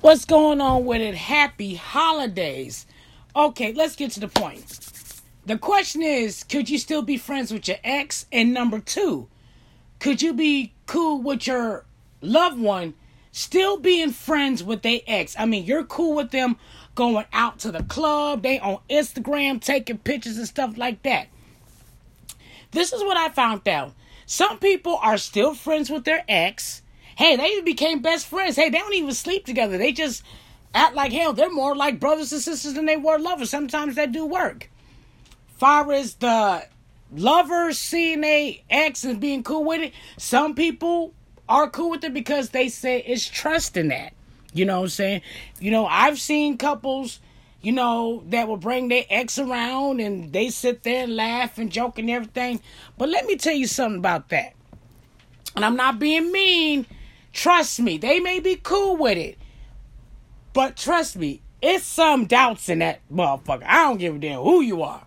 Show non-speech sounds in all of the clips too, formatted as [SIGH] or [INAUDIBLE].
What's going on with it? Happy holidays. Okay, let's get to the point. The question is could you still be friends with your ex? And number two, could you be cool with your loved one still being friends with their ex? I mean, you're cool with them going out to the club, they on Instagram taking pictures and stuff like that. This is what I found out. Some people are still friends with their ex Hey, they became best friends. Hey, they don't even sleep together. They just act like hell. They're more like brothers and sisters than they were lovers. Sometimes that do work. Far as the lovers seeing a ex and being cool with it, some people are cool with it because they say it's trust in that. You know what I'm saying? You know, I've seen couples, you know, that will bring their ex around and they sit there and laugh and joke and everything. But let me tell you something about that. And I'm not being mean Trust me, they may be cool with it. But trust me, it's some doubts in that motherfucker. I don't give a damn who you are.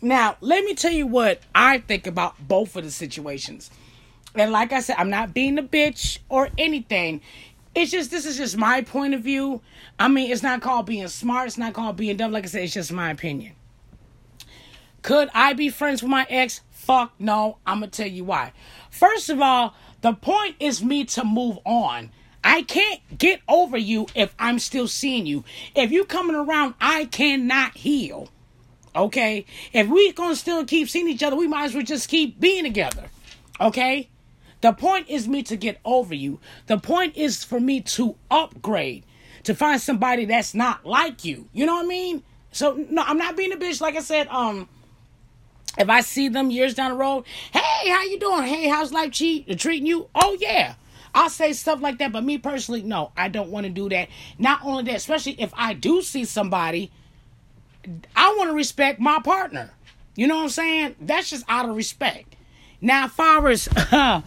Now, let me tell you what I think about both of the situations. And like I said, I'm not being a bitch or anything. It's just this is just my point of view. I mean, it's not called being smart, it's not called being dumb. Like I said, it's just my opinion. Could I be friends with my ex? Fuck no. I'm gonna tell you why. First of all, the point is me to move on. I can't get over you if I'm still seeing you. If you coming around, I cannot heal. Okay? If we gonna still keep seeing each other, we might as well just keep being together. Okay? The point is me to get over you. The point is for me to upgrade, to find somebody that's not like you. You know what I mean? So no, I'm not being a bitch. Like I said, um, if I see them years down the road, hey, how you doing? Hey, how's life cheat, treating you? Oh yeah. I'll say stuff like that, but me personally, no, I don't want to do that. Not only that, especially if I do see somebody, I want to respect my partner. You know what I'm saying? That's just out of respect. Now, as far as uh,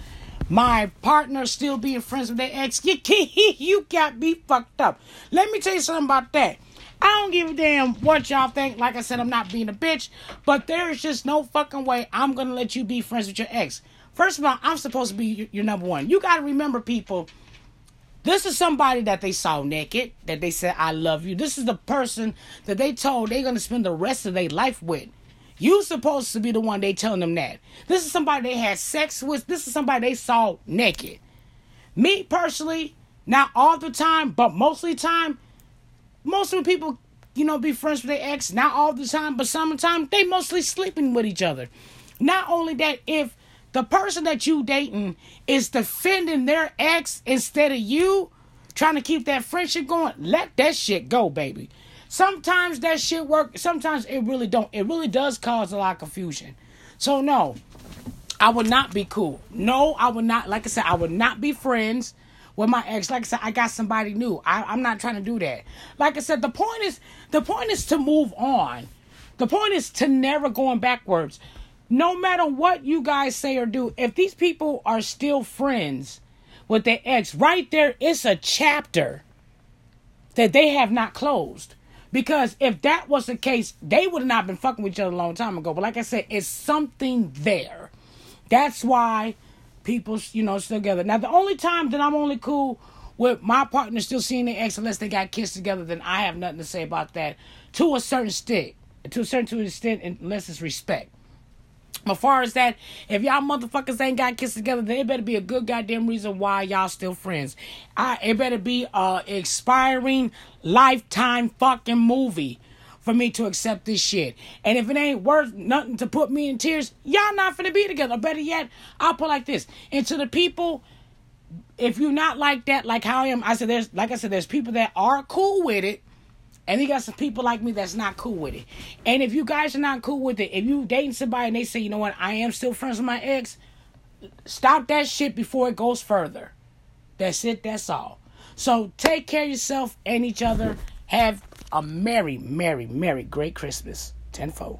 my partner still being friends with their ex, [LAUGHS] you, you got me fucked up. Let me tell you something about that. I don't give a damn what y'all think. Like I said, I'm not being a bitch, but there's just no fucking way I'm gonna let you be friends with your ex. First of all, I'm supposed to be your, your number one. You gotta remember, people. This is somebody that they saw naked, that they said, I love you. This is the person that they told they're gonna spend the rest of their life with. You supposed to be the one they telling them that. This is somebody they had sex with. This is somebody they saw naked. Me personally, not all the time, but mostly time, most of the people, you know, be friends with their ex, not all the time, but sometimes they mostly sleeping with each other. Not only that, if the person that you dating is defending their ex instead of you trying to keep that friendship going, let that shit go, baby. Sometimes that shit work, sometimes it really don't. It really does cause a lot of confusion. So no, I would not be cool. No, I would not, like I said, I would not be friends with my ex. Like I said, I got somebody new. I, I'm not trying to do that. Like I said, the point is the point is to move on. The point is to never going backwards. No matter what you guys say or do, if these people are still friends with their ex, right there, it's a chapter that they have not closed. Because if that was the case, they would have not been fucking with each other a long time ago. But like I said, it's something there. That's why people, you know, still together. Now, the only time that I'm only cool with my partner still seeing their ex unless they got kissed together, then I have nothing to say about that. To a certain extent, to a certain to extent, unless it's respect. As far as that, if y'all motherfuckers ain't got kissed together, then it better be a good goddamn reason why y'all still friends. I it better be a expiring lifetime fucking movie for me to accept this shit. And if it ain't worth nothing to put me in tears, y'all not finna be together. Better yet, I'll put like this. And to the people, if you're not like that, like how I am, I said there's like I said, there's people that are cool with it. And you got some people like me that's not cool with it. And if you guys are not cool with it, if you dating somebody and they say, you know what, I am still friends with my ex, stop that shit before it goes further. That's it, that's all. So take care of yourself and each other. Have a merry, merry, merry, great Christmas tenfold.